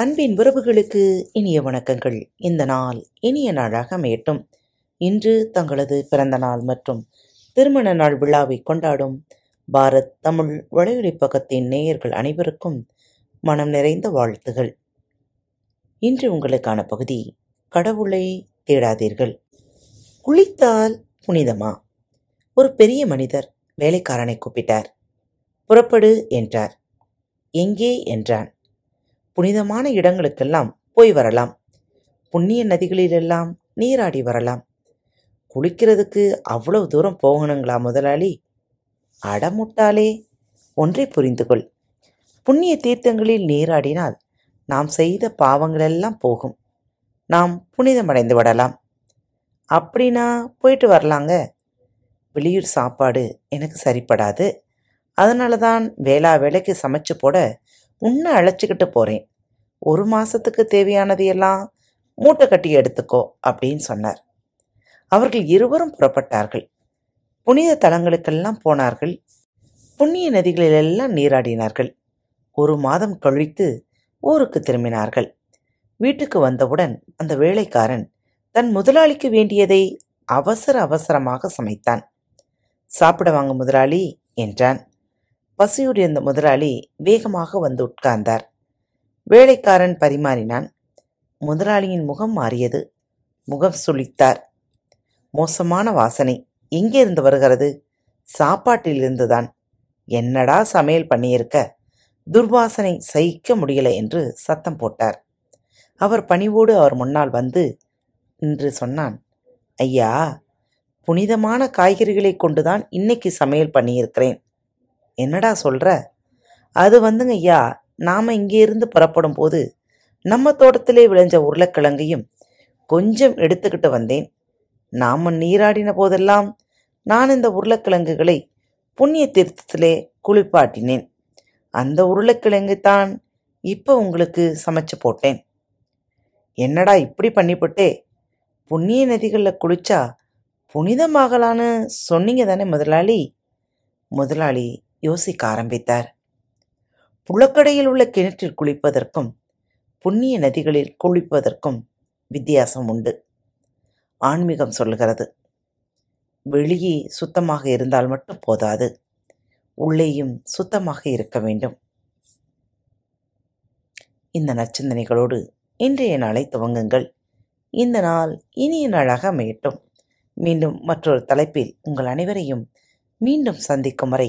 அன்பின் உறவுகளுக்கு இனிய வணக்கங்கள். இந்த நாள் இனிய நாளாக அமையட்டும். இன்று தங்களது பிறந்த நாள் மற்றும் திருமண நாள் விழாவை கொண்டாடும் பாரத் தமிழ் வலையொலி பக்கத்தின் நேயர்கள் அனைவருக்கும் மனம் நிறைந்த வாழ்த்துகள். இன்று உங்களுக்கான பகுதி கடவுளை தேடாதீர்கள். குளித்தால் புனிதமா? ஒரு பெரிய மனிதர் வேலைக்காரனை கூப்பிட்டார். புறப்படு என்றார். எங்கே என்றான்? புனிதமான இடங்களுக்கெல்லாம் போய் வரலாம். புண்ணிய நதிகளிலெல்லாம் நீராடி வரலாம். குளிக்கிறதுக்கு அவ்வளவு தூரம் போகணுங்களா முதலாளி? அடமுட்டாலே ஒன்றை புரிந்து கொள் புண்ணிய தீர்த்தங்களில் நீராடினால் நாம் செய்த பாவங்களெல்லாம் போகும். நாம் புனிதமடைந்து விடலாம். அப்படின்னா போயிட்டு வரலாங்க. வெளியூர் சாப்பாடு எனக்கு சரிப்படாது. அதனால தான் வேளா வேலைக்கு சமைச்சு போட உன்னை அழைச்சிக்கிட்டு போகிறேன் ஒரு மாதத்துக்கு தேவையானதையெல்லாம் மூட்டை கட்டி எடுத்துக்கோ அப்படின்னு சொன்னார். அவர்கள் இருவரும் புறப்பட்டார்கள். புனித தலங்களுக்கெல்லாம் போனார்கள். புண்ணிய நதிகளிலெல்லாம் நீராடினார்கள். ஒரு மாதம் கழித்து ஊருக்கு திரும்பினார்கள். வீட்டுக்கு வந்தவுடன் அந்த வேலைக்காரன் தன் முதலாளிக்கு வேண்டியதை அவசர அவசரமாக சமைத்தான். சாப்பிட வாங்க முதலாளி என்றான். பசியுடைய இருந்த முதலாளி வேகமாக வந்து உட்கார்ந்தார். வேலைக்காரன் பரிமாறினான். முதலாளியின் முகம் மாறியது. முகம் சுளித்தார். மோசமான வாசனை. எங்கிருந்து வருகிறது? சாப்பாட்டிலிருந்துதான் என்னடா சமையல் பண்ணியிருக்க? துர்வாசனை சகிக்க முடியல என்று சத்தம் போட்டார். அவர் பணிவோடு அவர் முன்னால் வந்து என்று சொன்னான். ஐயா புனிதமான காய்கறிகளை கொண்டுதான் இன்னைக்கு சமையல் பண்ணியிருக்கிறேன். என்னடா சொல்ற? அது வந்துங்க ஐயா நாம இங்கேருந்து புறப்படும் போது நம்ம தோட்டத்திலே விளைஞ்ச உருளைக்கிழங்கையும் கொஞ்சம் எடுத்துக்கிட்டு வந்தேன். நாம நீராடின போதெல்லாம் நான் இந்த உருளைக்கிழங்குகளை புண்ணிய தீர்த்தத்திலே குளிப்பாட்டினேன். அந்த உருளைக்கிழங்கு தான் இப்போ உங்களுக்கு சமைச்சு போட்டேன். என்னடா இப்படி பண்ணிவிட்டே புண்ணிய நதிகளில் குளிச்சா புனிதமாகலான்னு சொன்னீங்க தானே முதலாளி? முதலாளி யோசிக்க ஆரம்பித்தார். புழக்கடையில் உள்ள கிணற்றில் குளிப்பதற்கும் புண்ணிய நதிகளில் குளிப்பதற்கும் வித்தியாசம் உண்டு. ஆன்மீகம் சொல்கிறது வெளியே சுத்தமாக இருந்தால் மட்டும் போதாது உள்ளேயும் சுத்தமாக இருக்க வேண்டும். இந்த நச்சிந்தனைகளோடு இன்றைய நாளை துவங்குங்கள். இந்த நாள் இனிய நாளாக அமையட்டும். மீண்டும் மற்றொரு தலைப்பில் உங்கள் அனைவரையும் மீண்டும் சந்திக்கும் வரை